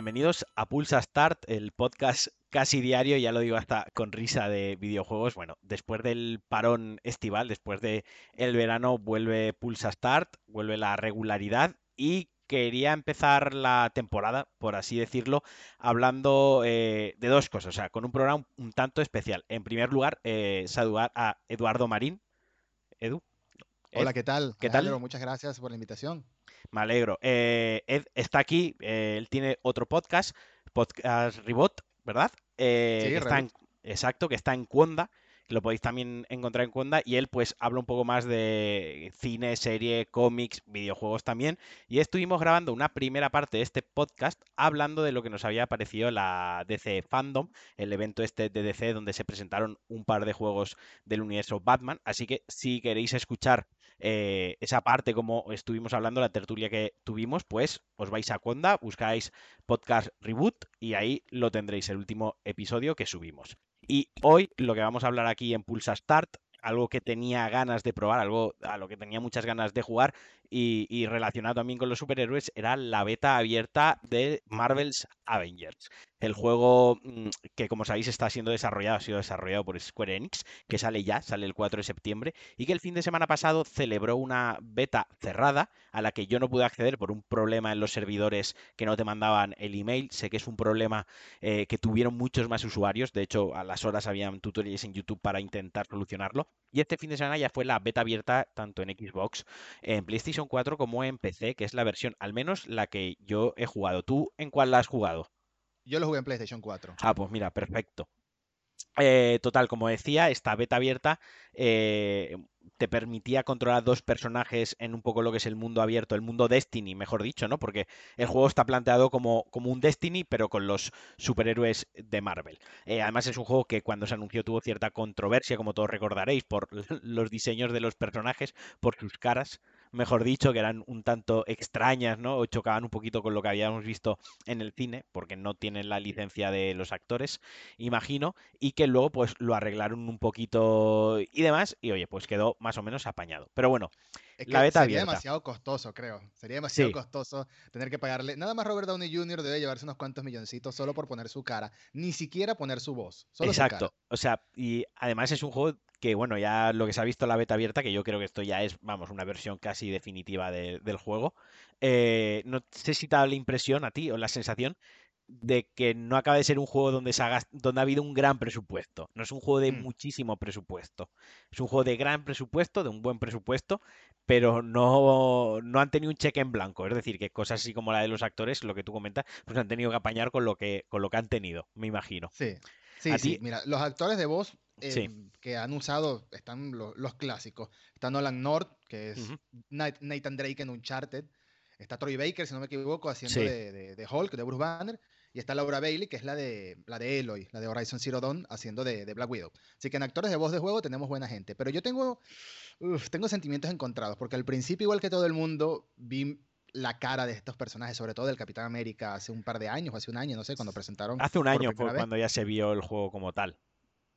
bienvenidos a Pulsa Start, el podcast casi diario, ya lo digo hasta con risa de videojuegos. Bueno, después del parón estival, después del el verano, vuelve Pulsa Start, vuelve la regularidad y quería empezar la temporada, por así decirlo, hablando eh, de dos cosas, o sea, con un programa un tanto especial. En primer lugar, eh, saludar a Eduardo Marín. Edu. Hola, ¿qué tal? ¿Qué tal? Muchas gracias por la invitación. Me alegro. Eh, Ed está aquí, eh, él tiene otro podcast, Podcast Reboot, ¿verdad? Eh, Sí, que está en- exacto, que está en Cuonda, que lo podéis también encontrar en Cuonda, y él pues habla un poco más de cine, serie, cómics, videojuegos también, y estuvimos grabando una primera parte de este podcast hablando de lo que nos había parecido la DC Fandom, el evento este de DC donde se presentaron un par de juegos del universo Batman, así que si queréis escuchar eh, esa parte, como estuvimos hablando, la tertulia que tuvimos, pues os vais a Conda, buscáis podcast reboot y ahí lo tendréis, el último episodio que subimos. Y hoy lo que vamos a hablar aquí en Pulsa Start, algo que tenía ganas de probar, algo a lo que tenía muchas ganas de jugar y, relacionado también con los superhéroes, era la beta abierta de Marvel's Avengers. El juego mm, que, como sabéis, está siendo desarrollado, ha sido desarrollado por Square Enix, que sale ya, sale el 4 de septiembre, y que el fin de semana pasado celebró una beta cerrada a la que yo no pude acceder por un problema en los servidores que no te mandaban el email. Sé que es un problema eh, que tuvieron muchos más usuarios, de hecho a las horas habían tutoriales en YouTube para intentar solucionarlo. Y este fin de semana ya fue la beta abierta tanto en Xbox, en PlayStation 4 como en PC, que es la versión, al menos la que yo he jugado. ¿Tú en cuál la has jugado? Yo lo jugué en PlayStation 4. Ah, pues mira, perfecto. Eh, total, como decía, esta beta abierta eh, te permitía controlar dos personajes en un poco lo que es el mundo abierto, el mundo Destiny, mejor dicho, ¿no? Porque el juego está planteado como, como un Destiny, pero con los superhéroes de Marvel. Eh, además, es un juego que cuando se anunció tuvo cierta controversia, como todos recordaréis, por los diseños de los personajes, por sus caras, mejor dicho, que eran un tanto extrañas, ¿no? O chocaban un poquito con lo que habíamos visto en el cine, porque no tienen la licencia de los actores, imagino, y que luego pues lo arreglaron un poquito y demás, y oye, pues quedó más o menos apañado. Pero bueno, Es que La beta sería abierta. demasiado costoso, creo. Sería demasiado Sí. costoso tener que pagarle. Nada más Robert Downey Jr. debe llevarse unos cuantos milloncitos solo por poner su cara. Ni siquiera poner su voz. Solo su exacto. cara. O sea, y además es un juego que, bueno, ya lo que se ha visto en la beta abierta, que yo creo que esto ya es, vamos, una versión casi definitiva de- del juego. eh, no sé si te da la impresión a ti o la sensación de que no acaba de ser un juego donde, se haga, donde ha habido un gran presupuesto. No es un juego de Mm. muchísimo presupuesto. Es un juego de gran presupuesto, de un buen presupuesto, pero no, no han tenido un cheque en blanco. Es decir, que cosas así como la de los actores, lo que tú comentas, pues han tenido que apañar con lo que, con lo que han tenido, me imagino. Sí. Sí, sí. ti- Mira, los actores de voz Sí. em, que han usado están lo- los clásicos. Está Nolan North, que es Ujú. Nat- Nathan Drake en Uncharted. Está Troy Baker, si no me equivoco, haciendo Sí. de, de- de Hulk, de Bruce Banner. Y está Laura Bailey, que es la de, la de Eloy, la de Horizon Zero Dawn, haciendo de, de Black Widow. Así que en actores de voz de juego tenemos buena gente. Pero yo tengo, uf, tengo sentimientos encontrados, porque al principio, igual que todo el mundo, vi la cara de estos personajes, sobre todo del Capitán América, hace un par de años, o hace un año, no sé, cuando presentaron Hace un año fue cuando ya se vio el juego como tal.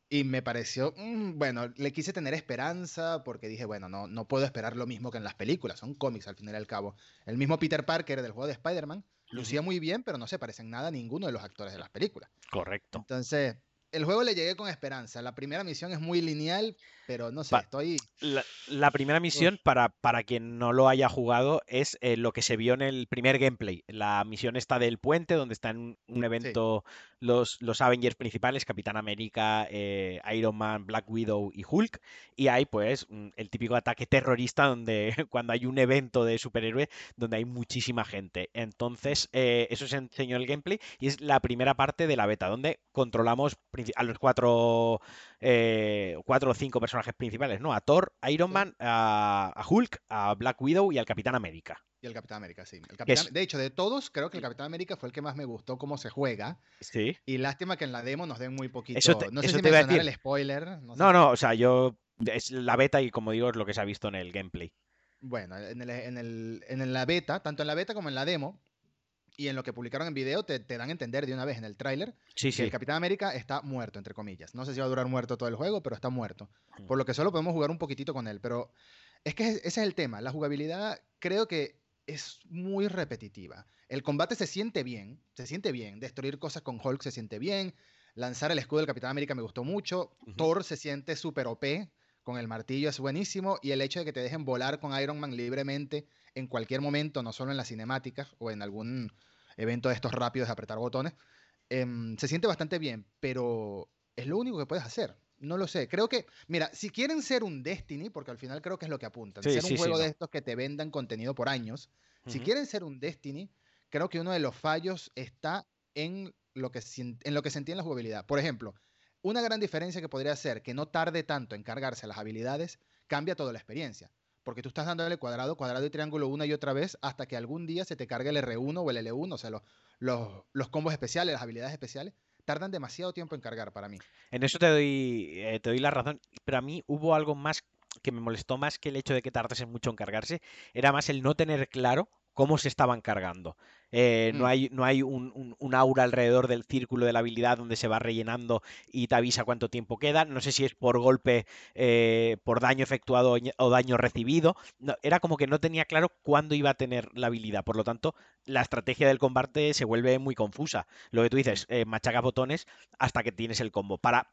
Y me pareció, mm, bueno, le quise tener esperanza porque dije, bueno, no, no puedo esperar lo mismo que en las películas, son cómics al final y al cabo. El mismo Peter Parker del juego de Spider-Man lucía muy bien, pero no se parece en nada a ninguno de los actores de las películas. Correcto. Entonces, el juego le llegué con esperanza. La primera misión es muy lineal, pero no sé, Pa- estoy... La, la primera misión, para, para quien no lo haya jugado, es eh, lo que se vio en el primer gameplay. La misión está del puente, donde están en un evento los, los Avengers principales, Capitán América, eh, Iron Man, Black Widow y Hulk. Y hay pues el típico ataque terrorista donde cuando hay un evento de superhéroe donde hay muchísima gente. Entonces, eh, eso se enseñó en el gameplay y es la primera parte de la beta, donde controlamos princi- a los cuatro, eh, cuatro o cinco personajes principales, ¿no? A Thor, a Iron. Man, a, a Hulk, a Black Widow y al Capitán América. Y el Capitán América, sí. El es- De hecho, de todos, creo que el Capitán América fue el que más me gustó cómo se juega. Sí. Y lástima que en la demo nos den muy poquito. Eso te- no sé eso si te iba a decir. el spoiler. No, sé. No, no, o sea, yo. Es la beta y como digo, es lo que se ha visto en el gameplay. Bueno, en, el, en, el- en la beta, tanto en la beta como en la demo, y en lo que publicaron en video, te, te dan a entender de una vez en el tráiler Sí, que sí. el Capitán América está muerto, entre comillas. No sé si va a durar muerto todo el juego, pero está muerto. Por lo que solo podemos jugar un poquito con él. Pero es que ese es el tema. La jugabilidad, creo que es muy repetitiva. El combate se siente bien, se siente bien. Destruir cosas con Hulk se siente bien. Lanzar el escudo del Capitán América me gustó mucho. Thor se siente súper OP con el martillo, es buenísimo. Y el hecho de que te dejen volar con Iron Man libremente en cualquier momento, no solo en las cinemáticas o en algún evento de estos rápidos de apretar botones, em, se siente bastante bien, pero es lo único que puedes hacer. No lo sé. Creo que, mira, si quieren ser un Destiny, porque al final creo que es lo que apuntan, ser un juego de estos que te vendan contenido por años, si quieren ser un Destiny, creo que uno de los fallos está en lo que, en lo que la jugabilidad. Por ejemplo, una gran diferencia que podría ser que no tarde tanto en cargarse las habilidades, cambia toda la experiencia. Porque tú estás dándole cuadrado, cuadrado y triángulo una y otra vez hasta que algún día se te cargue el R1 o el L1, o sea, los, los, los combos especiales, las habilidades especiales, tardan demasiado tiempo en cargar para mí. En eso te doy, eh, te doy la razón, pero a mí hubo algo más que me molestó más que el hecho de que tardase mucho en cargarse, era más el no tener claro cómo se estaban cargando. Eh, no mm. hay, no hay un, aura alrededor del círculo de la habilidad donde se va rellenando y te avisa cuánto tiempo queda. No sé si es por golpe, eh, por daño efectuado o daño recibido. era como que no tenía claro cuándo iba a tener la habilidad. Por lo tanto, la estrategia del combate se vuelve muy confusa. Lo que tú dices, eh, machaca botones hasta que tienes el combo. Para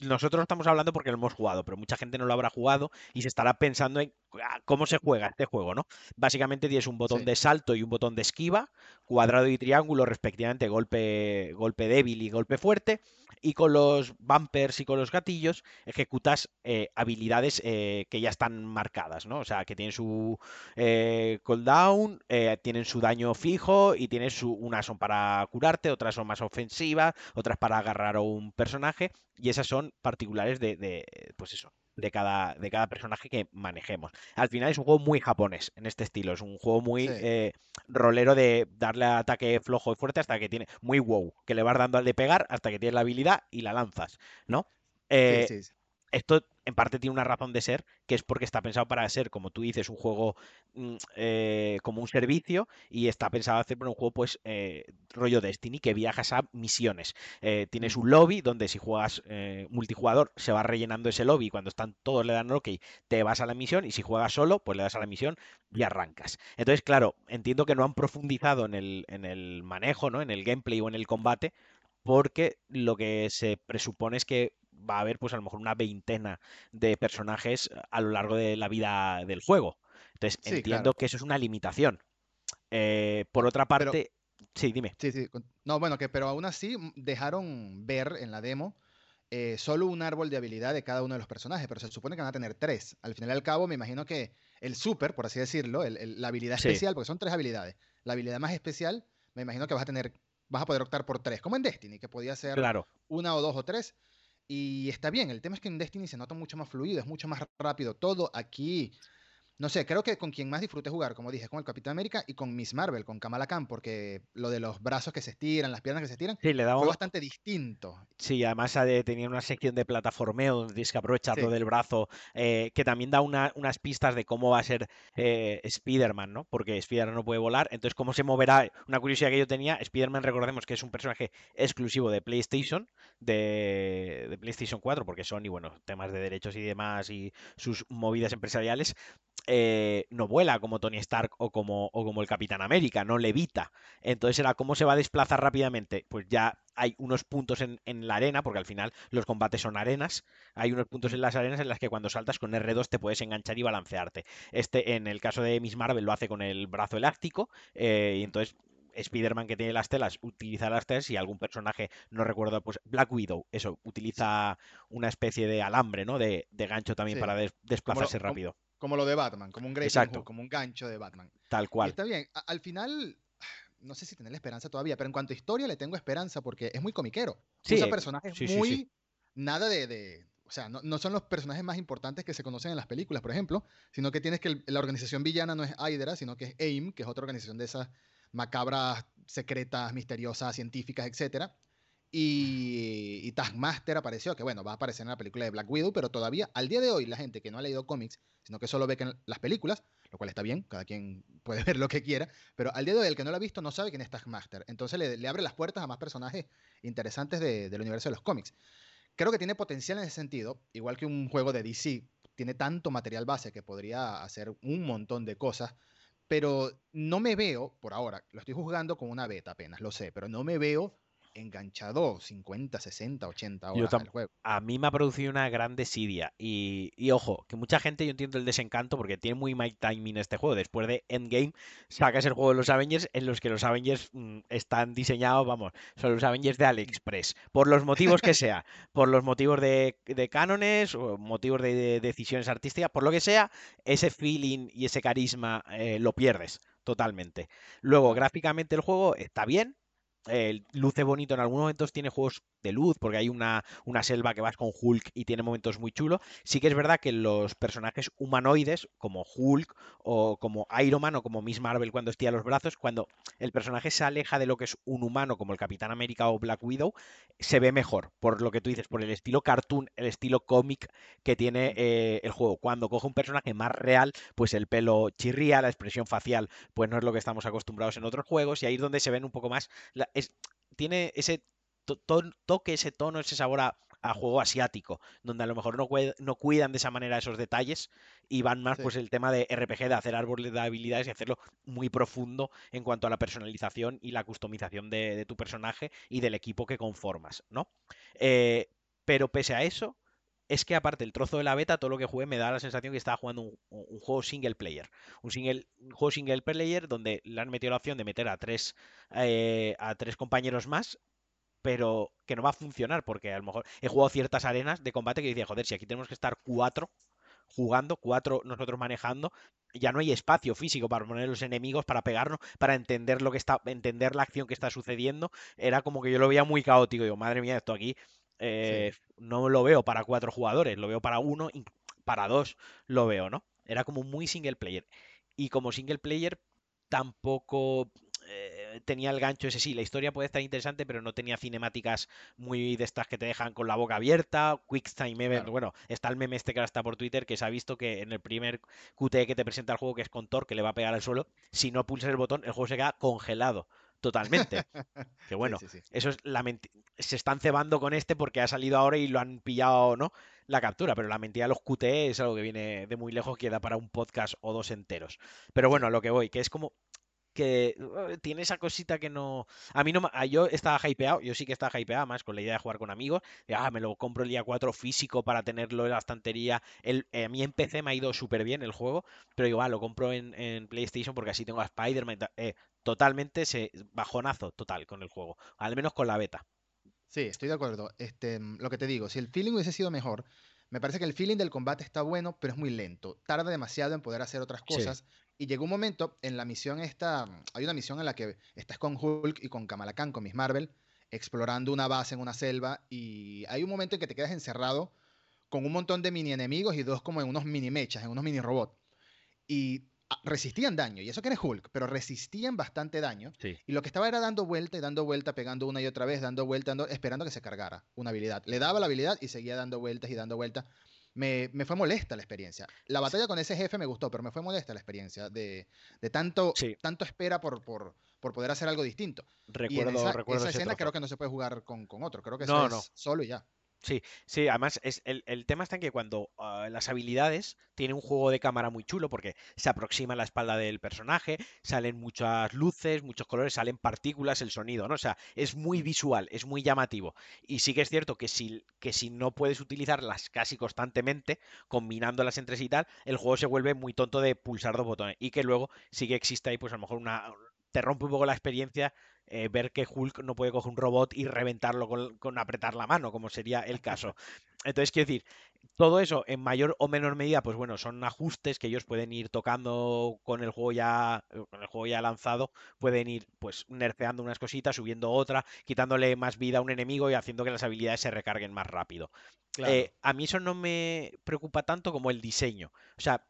nosotros estamos hablando porque lo hemos jugado, pero mucha gente no lo habrá jugado y se estará pensando en ah, cómo se juega este juego, ¿no? Básicamente tienes un botón de salto y un botón de esquiva, cuadrado y triángulo, respectivamente, golpe, golpe débil y golpe fuerte. Y con los bumpers y con los gatillos ejecutas eh, habilidades eh, que ya están marcadas, ¿no? O sea, que tienen su eh, cooldown, tienen su daño fijo y tienes su, unas son para curarte, otras son más ofensivas, otras para agarrar a un personaje. Y esas son particulares de, de pues eso, de cada, de cada personaje que manejemos. Al final es un juego muy japonés en este estilo, es un juego muy eh, rolero de darle ataque flojo y fuerte hasta que tiene, muy wow, que le vas dando al de pegar hasta que tienes la habilidad y la lanzas, ¿no? Eh, esto en parte tiene una razón de ser, que es porque está pensado para ser, como tú dices, un juego mm, eh, como un servicio y está pensado hacer un juego, pues, eh, rollo Destiny, que viajas a misiones. Eh, tienes un lobby donde si juegas multijugador se va rellenando ese lobby y cuando están todos le dan ok, te vas a la misión y si juegas solo, pues le das a la misión y arrancas. Entonces, claro, entiendo que no han profundizado en el, en el manejo, ¿no? En el gameplay o en el combate, porque lo que se presupone es que va a haber pues a lo mejor una veintena de personajes a lo largo de la vida del juego. Entonces entiendo que eso es una limitación. Eh, por otra parte, sí, dime. Sí, sí. No, bueno, que pero aún así mm, dejaron ver en la demo eh, solo un árbol de habilidad de cada uno de los personajes, pero se supone que van a tener tres. Al final y al cabo, me imagino que el super, por así decirlo, la habilidad especial, porque son tres habilidades. La habilidad más especial, me imagino que vas a tener, vas a poder optar por tres, como en Destiny, que podía ser una o dos o tres. Y está bien, el tema es que en Destiny se nota mucho más fluido, es mucho más rápido todo. Aquí no sé, creo que con quien más disfruté jugar, como dije, con el Capitán América y con Miss Marvel, con Kamala Khan, porque lo de los brazos que se estiran, las piernas que se estiran, sí, le fue bastante distinto. Sí, además tenía una sección de plataformeo donde tienes que del brazo, eh, que también da unas pistas de cómo va a ser eh, Spider-Man, ¿no? Porque Spider-Man no puede volar, entonces cómo se moverá, una curiosidad que yo tenía, Spider-Man recordemos que es un personaje exclusivo de PlayStation, de, de PlayStation 4, porque son, y bueno, temas de derechos y demás y sus movidas empresariales, eh, no vuela como Tony Stark o como, o como el Capitán América, no levita. Entonces era cómo se va a desplazar rápidamente. Pues ya hay unos puntos en, la arena, porque al final los combates son arenas. Hay unos puntos en las arenas en las que cuando saltas con R2 te puedes enganchar y balancearte. Este, en el caso de Miss Marvel, lo hace con el brazo elástico. Eh, y entonces Spider-Man que tiene las telas utiliza las telas y algún personaje, no recuerdo, pues Black Widow, eso, utiliza una especie de alambre, ¿no? De, gancho también para desplazarse rápido. Como lo de Batman, como un como un gancho de Batman. Tal cual. está bien. al final, no sé si tener esperanza todavía, pero en cuanto a historia le tengo esperanza porque es muy comiquero. Sí, Usa personajes muy. nada de, o sea, no, son los personajes más importantes que se conocen en las películas, por ejemplo, sino que tienes que la organización villana no es Hydra, sino que es AIM, que es otra organización de esas macabras, secretas, misteriosas, científicas, etcétera. Y, y, Taskmaster apareció, que bueno, va a aparecer en la película de Black Widow, pero todavía al día de hoy la gente que no ha leído cómics, sino que solo ve que las películas, lo cual está bien, cada quien puede ver lo que quiera, pero al día de hoy el que no lo ha visto no sabe quién es Taskmaster. Entonces le, abre las puertas a más personajes interesantes del universo de los cómics. Creo que tiene potencial en ese sentido, igual que un juego de DC tiene tanto material base que podría hacer un montón de cosas pero no me veo, por ahora, lo estoy juzgando con una beta apenas, lo sé, pero no me veo enganchado 50, 60, 80 horas al juego. A mí me ha producido una gran desidia. Y, y, ojo, que mucha gente, yo entiendo el desencanto porque tiene muy my timing este juego. Después de Endgame, sacas el juego de los Avengers en los que los Avengers mm, están diseñados, vamos, son los Avengers de AliExpress. Por los motivos que sea. por los motivos de, de cánones, o motivos de, decisiones artísticas, por lo que sea, ese feeling y ese carisma eh, lo pierdes totalmente. Luego, gráficamente el juego está bien, luce bonito en algunos momentos, tiene juegos de luz, porque hay una, una, selva que vas con Hulk y tiene momentos muy chulos. Sí que es verdad que los personajes humanoides, como Hulk o como Iron Man o como Miss Marvel cuando estira los brazos, cuando el personaje se aleja de lo que es un humano, como el Capitán América o Black Widow, se ve mejor, por lo que tú dices, por el estilo cartoon, el estilo cómic que tiene eh, el juego. Cuando coge un personaje más real, pues el pelo chirría, la expresión facial, pues no es lo que estamos acostumbrados en otros juegos, y ahí es donde se ven un poco más. Es, tiene ese toque ese tono, ese sabor a, juego asiático, donde a lo mejor no, no, cuidan de esa manera esos detalles y van más pues el tema de RPG, de hacer árboles de habilidades y hacerlo muy profundo en cuanto a la personalización y la customización de, tu personaje y del equipo que conformas, ¿no? Eh, pero pese a eso, es que aparte el trozo de la beta, todo lo que jugué me da la sensación que estaba jugando un, juego single player. Un, single, juego single player donde le han metido la opción de meter a tres, eh, a tres compañeros más pero que no va a funcionar porque a lo mejor he jugado ciertas arenas de combate que decía, joder, si aquí tenemos que estar cuatro jugando, cuatro nosotros manejando, ya no hay espacio físico para poner los enemigos, para pegarnos, para entender lo que está, entender la acción que está sucediendo. Era como que yo lo veía muy caótico. Digo, madre mía, esto aquí eh, no lo veo para cuatro jugadores, lo veo para uno, para dos lo veo, ¿no? Era como muy single player. Y como single player tampoco eh, tenía el gancho ese. Sí, la historia puede estar interesante, pero no tenía cinemáticas muy de estas que te dejan con la boca abierta, quick time event, bueno, está el meme este que ahora está por Twitter, que se ha visto que en el primer QTE que te presenta el juego, que es con Thor, que le va a pegar al suelo, si no pulsas el botón, el juego se queda congelado totalmente. que bueno, eso es la se están cebando con este porque ha salido ahora y lo han pillado, ¿no? La captura, pero la mentira de los QTE es algo que viene de muy lejos, queda para un podcast o dos enteros. Pero bueno, a lo que voy, que es como que uh, tiene esa cosita que no. A mí no. Yo estaba hypeado, yo sí que estaba hypeado, más con la idea de jugar con amigos. ah, me lo compro el día 4 físico para tenerlo en la estantería. El, eh, a mí en PC me ha ido súper bien el juego, pero igual lo compro en, PlayStation porque así tengo a Spider-Man. Eh, totalmente se, bajonazo total con el juego, al menos con la beta. Sí, estoy de acuerdo. Este, mm, lo que te digo, si el feeling hubiese sido mejor, me parece que el feeling del combate está bueno, pero es muy lento. Tarda demasiado en poder hacer otras cosas. Y llegó un momento en la misión esta, hay una misión en la que estás con Hulk y con Kamala Khan, con Miss Marvel, explorando una base en una selva y hay un momento en que te quedas encerrado con un montón de mini enemigos y dos como en unos mini mechas, en unos mini robots. Y ah, resistían daño, y eso que eres Hulk, pero resistían bastante daño. Y lo que estaba era dando vuelta y dando vuelta, pegando una y otra vez, dando vuelta, esperando que se cargara una habilidad. Le daba la habilidad y seguía dando vueltas y dando vueltas me, fue molesta la experiencia. La batalla con ese jefe me gustó, pero me fue molesta la experiencia de, tanto, tanto espera por, por, poder hacer algo distinto. Recuerdo, y esa, recuerdo esa escena creo que no se puede jugar con, otro, creo que eso es solo y ya. Sí, sí, además es, el, tema está en que cuando ah, las habilidades tienen un juego de cámara muy chulo porque se aproxima la espalda del personaje, salen muchas luces, muchos colores, salen partículas, el sonido, ¿no? O sea, es muy visual, es muy llamativo. Y sí que es cierto que si, que si no puedes utilizarlas casi constantemente, combinándolas entre sí y tal, el juego se vuelve muy tonto de pulsar dos botones. Y que luego sí que existe ahí, pues a lo mejor una. Te rompe un poco la experiencia eh, ver que Hulk no puede coger un robot y reventarlo con, apretar la mano, como sería el caso. Entonces, quiero decir, todo eso en mayor o menor medida, pues bueno, son ajustes que ellos pueden ir tocando con el juego ya, con el juego ya lanzado, pueden ir pues nerfeando unas cositas, subiendo otra, quitándole más vida a un enemigo y haciendo que las habilidades se recarguen más rápido. Eh, a mí eso no me preocupa tanto como el diseño. O sea,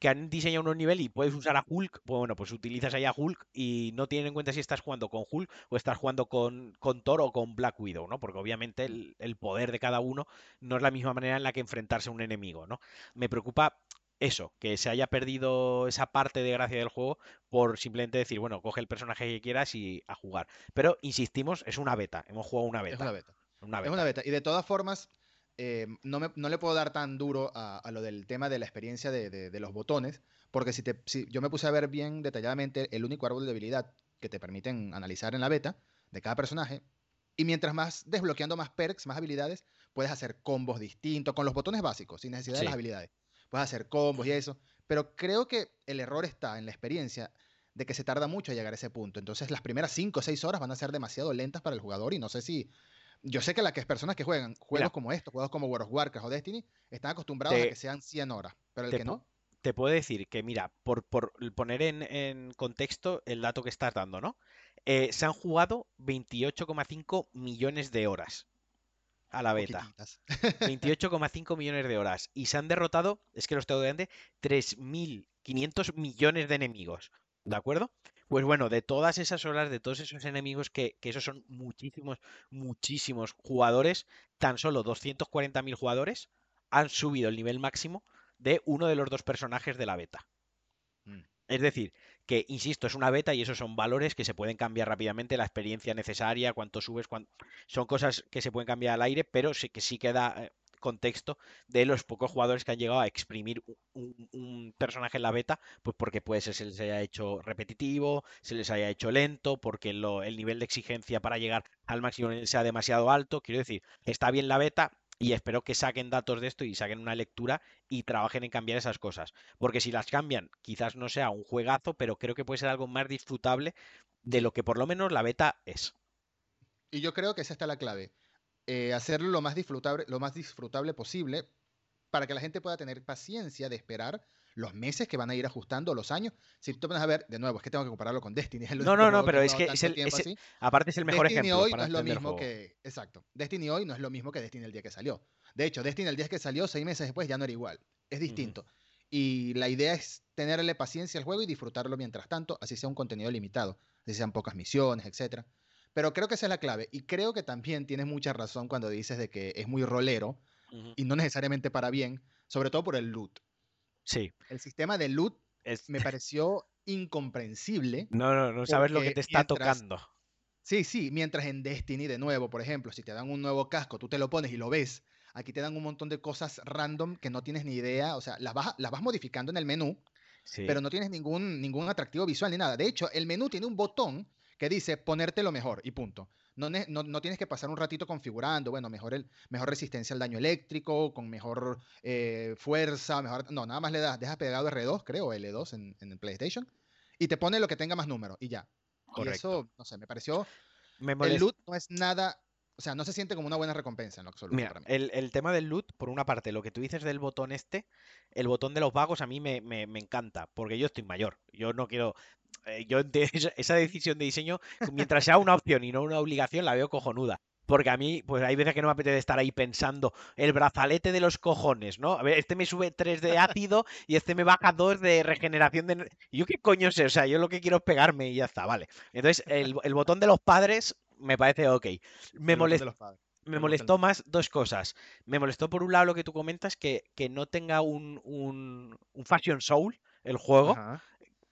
que han diseñado un nivel y puedes usar a Hulk, pues bueno, pues utilizas ahí a Hulk y no tienen en cuenta si estás jugando con Hulk o estás jugando con, con Thor o con Black Widow, ¿no? Porque obviamente el, poder de cada uno no es la misma manera en la que enfrentarse a un enemigo, ¿no? Me preocupa eso, que se haya perdido esa parte de gracia del juego por simplemente decir, bueno, coge el personaje que quieras y a jugar. Pero insistimos, es una beta, hemos jugado una beta. Es una beta. Una beta. Es una beta. Y de todas formas, eh, no, me- no le puedo dar tan duro a, a lo del tema de la experiencia de, de- de los botones, porque si, te, si yo me puse a ver bien detalladamente el único árbol de habilidad que te permiten analizar en la beta de cada personaje, y mientras más desbloqueando más perks, más habilidades, puedes hacer combos distintos con los botones básicos, sin necesidad de las Sí. habilidades. Puedes hacer combos y eso, pero creo que el error está en la experiencia de que se tarda mucho a llegar a ese punto. Entonces las primeras 5 o 6 horas van a ser demasiado lentas para el jugador y no sé si... Yo sé que las personas que juegan juegos Mira. como estos, juegos como World of Warcraft o Destiny, están acostumbrados a que sean 100 horas, pero el te que no, te puedo decir que, mira, por, por poner en, en contexto el dato que estás dando, ¿no? Eh, se han jugado 28,5 millones de horas a la beta. poquititas. 28,5 millones de horas. Y se han derrotado, es que los tengo delante, 3.500 millones de enemigos. ¿De acuerdo? Pues bueno, de todas esas horas, de todos esos enemigos, que, que esos son muchísimos, muchísimos jugadores, tan solo 240.000 jugadores han subido el nivel máximo de uno de los dos personajes de la beta. Mm. Es decir, que, insisto, es una beta y esos son valores que se pueden cambiar rápidamente, la experiencia necesaria, cuánto subes, cuán- son cosas que se pueden cambiar al aire, pero sí que sí queda eh, contexto de los pocos jugadores que han llegado a exprimir un, personaje en la beta, pues porque puede ser se les haya hecho repetitivo, se les haya hecho lento, porque el nivel de exigencia para llegar al máximo sea demasiado alto. Quiero decir, está bien la beta y espero que saquen datos de esto y saquen una lectura y trabajen en cambiar esas cosas. Porque si las cambian, quizás no sea un juegazo, pero creo que puede ser algo más disfrutable de lo que por lo menos la beta es. Y yo creo que esa está la clave. Eh, hacerlo lo más, disfrutable, lo más disfrutable posible para que la gente pueda tener paciencia de esperar los meses que van a ir ajustando, los años. Si tú te pones a ver, de nuevo, es que tengo que compararlo con Destiny. es No, no, no, pero es que es el- es el-. Aparte es el mejor Destiny ejemplo hoy para no es lo mismo que. Exacto. Destiny hoy no es lo mismo que Destiny el día que salió. De hecho, Destiny el día que salió, seis meses después, ya no era igual. Es distinto. Y la idea es tenerle paciencia al juego y disfrutarlo mientras tanto, así sea un contenido limitado, así sean pocas misiones, etcétera. Pero creo que esa es la clave. Y creo que también tienes mucha razón cuando dices de que es muy rolero y no necesariamente para bien, sobre todo por el loot. Sí. El sistema de loot es- me pareció incomprensible. No, no, no sabes lo que te está mientras- tocando. Sí, sí, mientras en Destiny, de nuevo, por ejemplo, si te dan un nuevo casco, tú te lo pones y lo ves. Aquí te dan un montón de cosas random que no tienes ni idea. O sea, las vas, las vas modificando en el menú, Sí. pero no tienes ningún, ningún atractivo visual ni nada. De hecho, el menú tiene un botón que dice ponerte lo mejor y punto. No, no, no tienes que pasar un ratito configurando, bueno, mejor, el, mejor resistencia al daño eléctrico, con mejor eh, fuerza, mejor... No, nada más le das, dejas pegado R2, creo, L2 en, en el PlayStation, y te pone lo que tenga más número y ya. Y Correcto. eso, no sé, me pareció... Me El loot no es nada... O sea, no se siente como una buena recompensa en lo absoluto Mira, para mí. el, el tema del loot, por una parte, lo que tú dices del botón este, el botón de los vagos a mí me, me- me encanta, porque yo estoy mayor. Yo no quiero. Eh, yo esa- decisión de diseño, mientras sea una opción y no una obligación, la veo cojonuda. Porque a mí, pues hay veces que no me apetece estar ahí pensando el brazalete de los cojones, ¿no? A ver, este me sube 3 de ácido y este me baja 2 de regeneración de... ¿Yo qué coño sé? O sea, yo lo que quiero es pegarme y ya está, vale. Entonces, el, el botón de los padres me parece ok. Me molesta me molestó más dos cosas. Me molestó por un lado lo que tú comentas, que, que no tenga un, un, un Fashion Soul el juego, Ajá.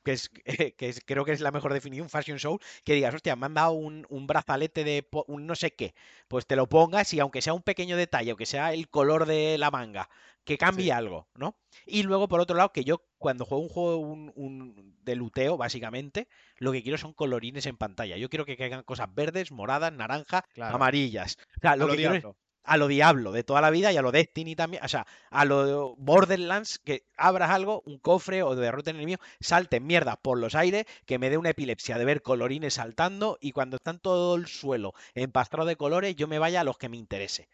Que es, que es- creo que es la mejor definición, Fashion Soul, que digas, hostia, me han dado un, un brazalete de un no sé qué, pues te lo pongas y aunque sea un pequeño detalle, aunque sea el color de la manga, que cambie Sí. algo, ¿no? Y luego, por otro lado, que yo cuando juego un juego un, un- de luteo, básicamente, lo que quiero son colorines en pantalla. Yo quiero que caigan cosas verdes, moradas, naranja, Claro. amarillas. O sea, lo lo que quiero es-. A lo Diablo de toda la vida y a lo Destiny también, o sea, a lo Borderlands, que abras algo, un cofre o derroten el enemigo, salten mierda por los aires, que me dé una epilepsia de ver colorines saltando y cuando están todo el suelo empastrado de colores, yo me vaya a los que me interese.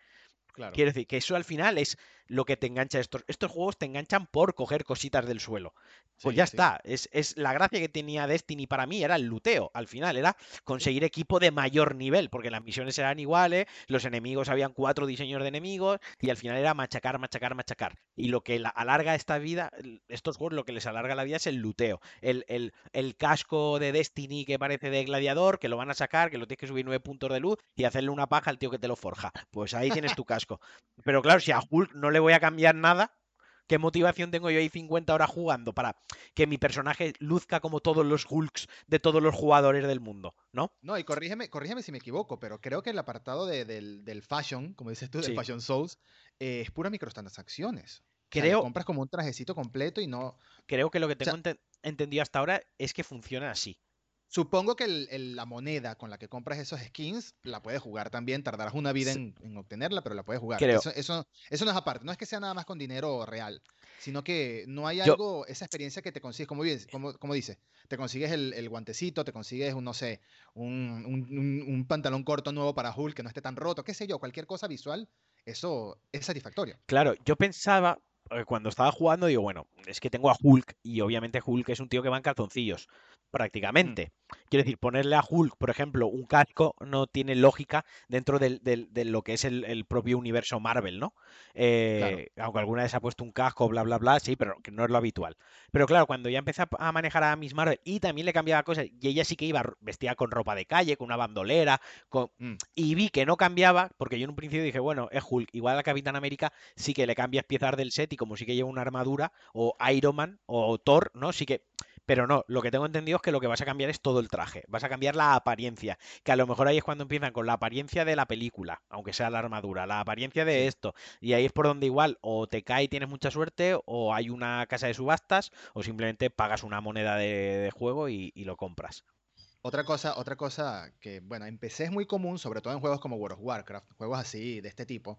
Claro. Quiero decir que eso al final es lo que te engancha. Estos, estos juegos te enganchan por coger cositas del suelo. Pues Sí, ya sí. está. Es, es la gracia que tenía Destiny para mí era el luteo. Al final era conseguir equipo de mayor nivel, porque las misiones eran iguales, los enemigos habían cuatro diseños de enemigos y al final era machacar, machacar, machacar. Y lo que la- alarga esta vida, estos juegos lo que les alarga la vida es el luteo. El, el- el casco de Destiny que parece de gladiador, que lo van a sacar, que lo tienes que subir nueve puntos de luz y hacerle una paja al tío que te lo forja. Pues ahí tienes tu casco. Pero claro, si a Hulk no le voy a cambiar nada, ¿Qué motivación tengo yo ahí 50 horas jugando para que mi personaje luzca como todos los Hulks de todos los jugadores del mundo? ¿No? No, y corrígeme, corrígeme si me equivoco, pero creo que el apartado del, fashion, como dices tú, del Fashion Souls, eh, es pura microtransacciones. Creo. compras como un trajecito completo y no. Creo que lo que tengo entendido hasta ahora es que funciona así. Supongo que la moneda con la que compras esos skins la puedes jugar también. Tardarás una vida en, obtenerla, pero la puedes jugar. Eso, eso, no es aparte. No es que sea nada más con dinero real, sino que no hay algo, esa experiencia que te consigues, como, como, como dices, te consigues el, guantecito, te consigues, un, no sé, un, pantalón corto nuevo para Hulk que no esté tan roto, qué sé yo, cualquier cosa visual, eso es satisfactorio. Claro, yo pensaba, eh, cuando estaba jugando, digo, bueno, es que tengo a Hulk y obviamente Hulk es un tío que va en calzoncillos prácticamente. Quiero decir, ponerle a Hulk, por ejemplo, un casco no tiene lógica dentro de lo que es el, propio universo Marvel, ¿no? Eh, aunque alguna vez ha puesto un casco, bla, bla, bla, sí, pero que no es lo habitual. Pero claro, cuando ya empecé a manejar a Miss Marvel y también le cambiaba cosas, y ella sí que iba vestida con ropa de calle, con una bandolera, mm. y vi que no cambiaba, porque yo en un principio dije, bueno, es Hulk, igual a Capitán América sí que le cambias piezas del set y como sí que lleva una armadura, o Iron Man, o Thor, ¿no? Sí que pero no, lo que tengo entendido es que lo que vas a cambiar es todo el traje. Vas a cambiar la apariencia. Que a lo mejor ahí es cuando empiezan con la apariencia de la película, aunque sea la armadura, la apariencia de esto. Y ahí es por donde igual o te cae y tienes mucha suerte, o hay una casa de subastas, o simplemente pagas una moneda de, juego y, lo compras. Otra cosa, otra cosa que, bueno, en PC es muy común, sobre todo en juegos como World of Warcraft, juegos así de este tipo,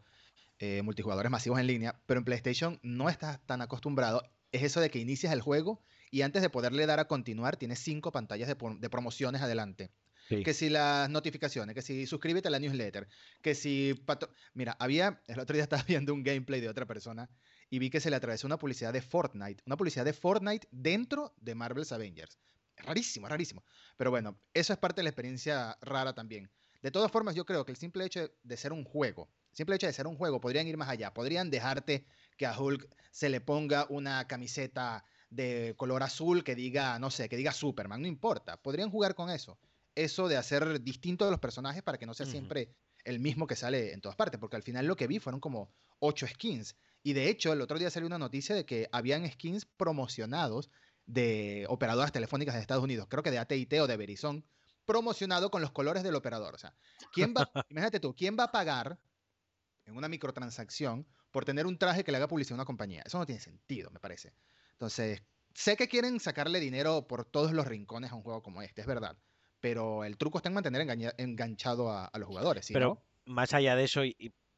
eh, multijugadores masivos en línea, pero en PlayStation no estás tan acostumbrado, es eso de que inicias el juego y antes de poderle dar a continuar, tienes cinco pantallas de, promociones adelante. Que si las notificaciones, que si suscríbete a la newsletter, que si... Mira, había, el otro día estaba viendo un gameplay de otra persona y vi que se le atravesó una publicidad de Fortnite, una publicidad de Fortnite dentro de Marvel's Avengers. Rarísimo, rarísimo. Pero bueno, eso es parte de la experiencia rara también. De todas formas, yo creo que el simple hecho de ser un juego, el simple hecho de ser un juego, podrían ir más allá. Podrían dejarte que a Hulk se le ponga una camiseta de color azul que diga, no sé, que diga Superman, no importa, podrían jugar con eso. Eso de hacer distinto a los personajes para que no sea siempre el mismo que sale en todas partes, porque al final lo que vi fueron como ocho skins. Y de hecho, el otro día salió una noticia de que habían skins promocionados de operadoras telefónicas de Estados Unidos, creo que de AT&T o de Verizon, promocionado con los colores del operador. O sea, ¿quién va, imagínate tú, ¿quién va a pagar en una microtransacción por tener un traje que le haga publicidad a una compañía? Eso no tiene sentido, me parece. Entonces, sé que quieren sacarle dinero por todos los rincones a un juego como este, es verdad. Pero el truco está en mantener enganchado a, los jugadores. pero más allá de eso,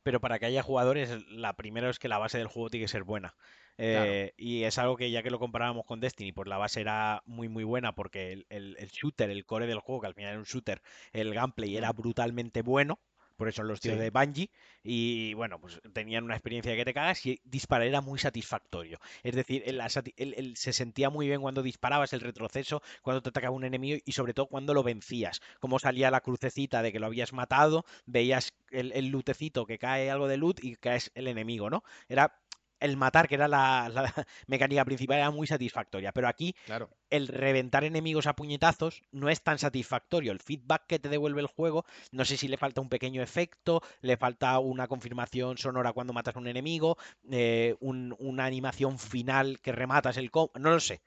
pero para que haya jugadores, la primera es que la base del juego tiene que ser buena. Eh, y es algo que ya que lo comparábamos con Destiny, pues la base era muy muy buena porque el, el, shooter, el core del juego, que al final era un shooter, el gameplay era brutalmente bueno por eso los tíos de Bungie, y bueno, pues tenían una experiencia que te cagas y disparar era muy satisfactorio. Es decir, se sentía muy bien cuando disparabas el retroceso, cuando te atacaba un enemigo y sobre todo cuando lo vencías. Como salía la crucecita de que lo habías matado, veías el, el lutecito que cae algo de loot y caes el enemigo, ¿no? Era el matar, que era la, mecánica principal, era muy satisfactoria. Pero aquí claro. el reventar enemigos a puñetazos no es tan satisfactorio. El feedback que te devuelve el juego, no sé si le falta un pequeño efecto, le falta una confirmación sonora cuando matas a un enemigo, eh, una animación final que rematas el... No lo sé.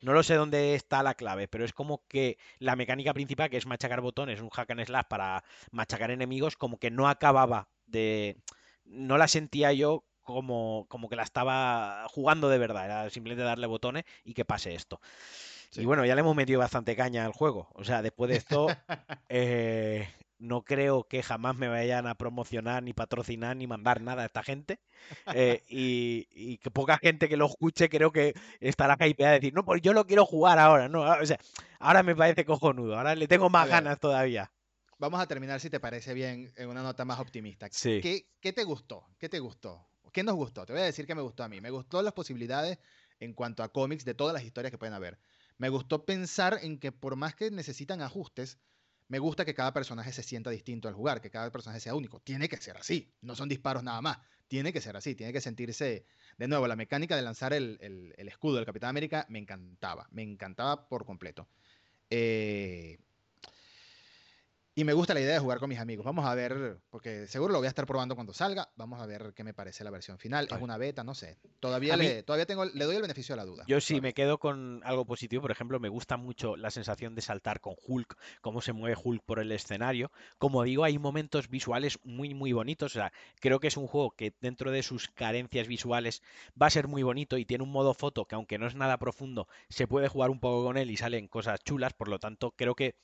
No lo sé dónde está la clave, pero es como que la mecánica principal, que es machacar botones, un hack and slash para machacar enemigos, como que no acababa de... No la sentía yo como, como que la estaba jugando de verdad, era simplemente darle botones y que pase esto. Y bueno, ya le hemos metido bastante caña al juego. O sea, después de esto, eh, no creo que jamás me vayan a promocionar, ni patrocinar, ni mandar nada a esta gente. Eh, y, que poca gente que lo escuche creo que estará hypeada de decir, no, pues yo lo quiero jugar ahora, ¿no? O sea, ahora me parece cojonudo, ahora le tengo más ganas todavía. Vamos a terminar, si te parece bien, en una nota más optimista. ¿Qué, ¿Qué te gustó? ¿Qué te gustó? ¿Qué nos gustó? Te voy a decir que me gustó a mí. Me gustó las posibilidades en cuanto a cómics de todas las historias que pueden haber. Me gustó pensar en que por más que necesitan ajustes, me gusta que cada personaje se sienta distinto al jugar, que cada personaje sea único. Tiene que ser así. No son disparos nada más. Tiene que ser así. Tiene que sentirse. De nuevo, la mecánica de lanzar el, escudo del Capitán América me encantaba. Me encantaba por completo. Eh, Y me gusta la idea de jugar con mis amigos. Vamos a ver, porque seguro lo voy a estar probando cuando salga. Vamos a ver qué me parece la versión final. Es una beta, no sé. Todavía, le, todavía tengo, le doy el beneficio de la duda. Yo sí me quedo con algo positivo. Por ejemplo, me gusta mucho la sensación de saltar con Hulk, cómo se mueve Hulk por el escenario. Como digo, hay momentos visuales muy, muy bonitos. O sea, creo que es un juego que dentro de sus carencias visuales va a ser muy bonito y tiene un modo foto que aunque no es nada profundo, se puede jugar un poco con él y salen cosas chulas. Por lo tanto, creo que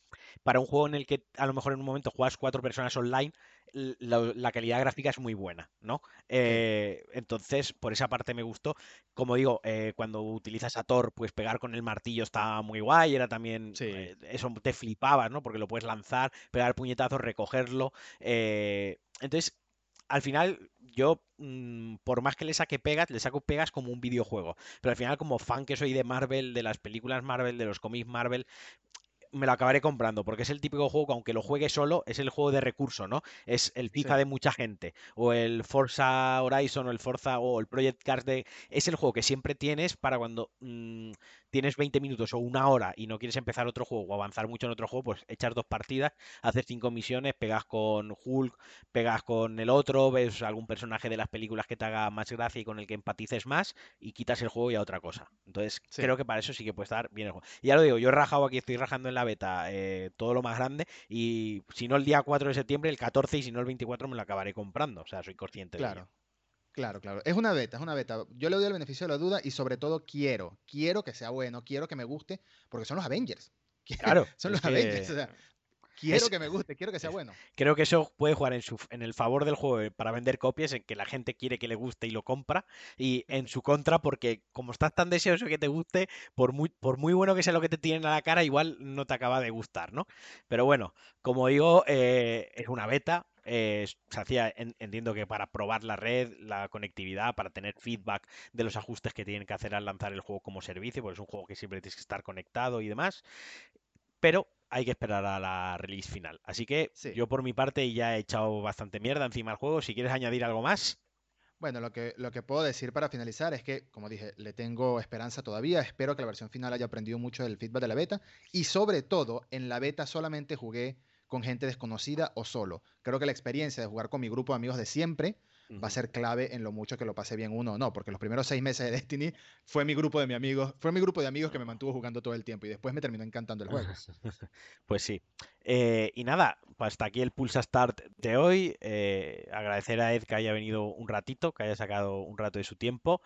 para un juego en el que a lo mejor en un momento juegas cuatro personas online, la, calidad gráfica es muy buena, ¿no? Eh, entonces, por esa parte me gustó. Como digo, eh, cuando utilizas a Thor, pues pegar con el martillo está muy guay, era también... Eh, eso te flipabas, ¿no? Porque lo puedes lanzar, pegar puñetazos, recogerlo. entonces, al final, yo, mm, por más que le saque pegas, le saco pegas como un videojuego. Pero al final, como fan que soy de Marvel, de las películas Marvel, de los cómics Marvel, me lo acabaré comprando, porque es el típico juego que aunque lo juegue solo, es el juego de recurso, ¿no? Es el FIFA de mucha gente, o el Forza Horizon, o el Forza, o el Project Cars de... Es el juego que siempre tienes para cuando mm, tienes 20 minutos o una hora y no quieres empezar otro juego o avanzar mucho en otro juego, pues echas dos partidas, haces cinco misiones, pegas con Hulk, pegas con el otro, ves algún personaje de las películas que te haga más gracia y con el que empatices más y quitas el juego y a otra cosa. Entonces, creo que para eso sí que puede estar bien el juego. Y ya lo digo, yo he rajado aquí, estoy rajando en la beta eh, todo lo más grande y si no el día 4 de septiembre, el 14 y si no el 24 me lo acabaré comprando. O sea, soy consciente claro. de ello. Claro, claro. Es una beta, es una beta. Yo le doy el beneficio de la duda y sobre todo quiero, quiero que sea bueno, quiero que me guste, porque son los Avengers. Claro. son los Avengers. O sea, quiero que me guste, quiero que sea bueno. Creo que eso puede jugar en, su, en el favor del juego eh, para vender copias, en que la gente quiere que le guste y lo compra, y en su contra porque como estás tan deseoso que te guste, por muy, por muy bueno que sea lo que te tienen a la cara, igual no te acaba de gustar, ¿no? Pero bueno, como digo, eh, es una beta, eh, se hacía, entiendo que para probar la red, la conectividad, para tener feedback de los ajustes que tienen que hacer al lanzar el juego como servicio, porque es un juego que siempre tienes que estar conectado y demás. Pero hay que esperar a la release final. Así que yo por mi parte ya he echado bastante mierda encima del juego. Si quieres añadir algo más. Bueno, lo que, lo que puedo decir para finalizar es que, como dije, le tengo esperanza todavía. Espero que la versión final haya aprendido mucho del feedback de la beta. Y sobre todo, en la beta solamente jugué con gente desconocida o solo. Creo que la experiencia de jugar con mi grupo de amigos de siempre va a ser clave en lo mucho que lo pase bien uno o no, porque los primeros seis meses de Destiny fue mi grupo de mi amigos, fue mi grupo de amigos que me mantuvo jugando todo el tiempo y después me terminó encantando el juego. pues sí. Eh, y nada, pues hasta aquí el Pulsa Start de hoy. Eh, agradecer a Ed que haya venido un ratito, que haya sacado un rato de su tiempo.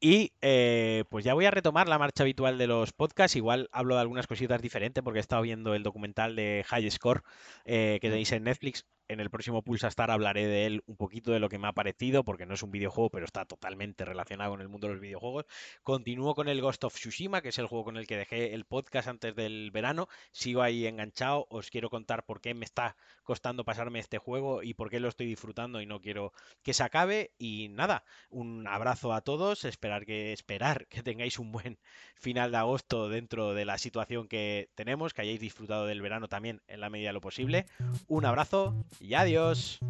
Y eh, pues ya voy a retomar la marcha habitual de los podcasts. Igual hablo de algunas cositas diferentes porque he estado viendo el documental de High Score que tenéis en Netflix en el próximo Pulsa Star hablaré de él un poquito de lo que me ha parecido, porque no es un videojuego, pero está totalmente relacionado con el mundo de los videojuegos. Continúo con el Ghost of Tsushima, que es el juego con el que dejé el podcast antes del verano. Sigo ahí enganchado. Os quiero contar por qué me está costando pasarme este juego y por qué lo estoy disfrutando y no quiero que se acabe. Y nada, un abrazo a todos. Esperar que, esperar que tengáis un buen final de agosto dentro de la situación que tenemos, que hayáis disfrutado del verano también en la medida de lo posible. Un abrazo y adiós.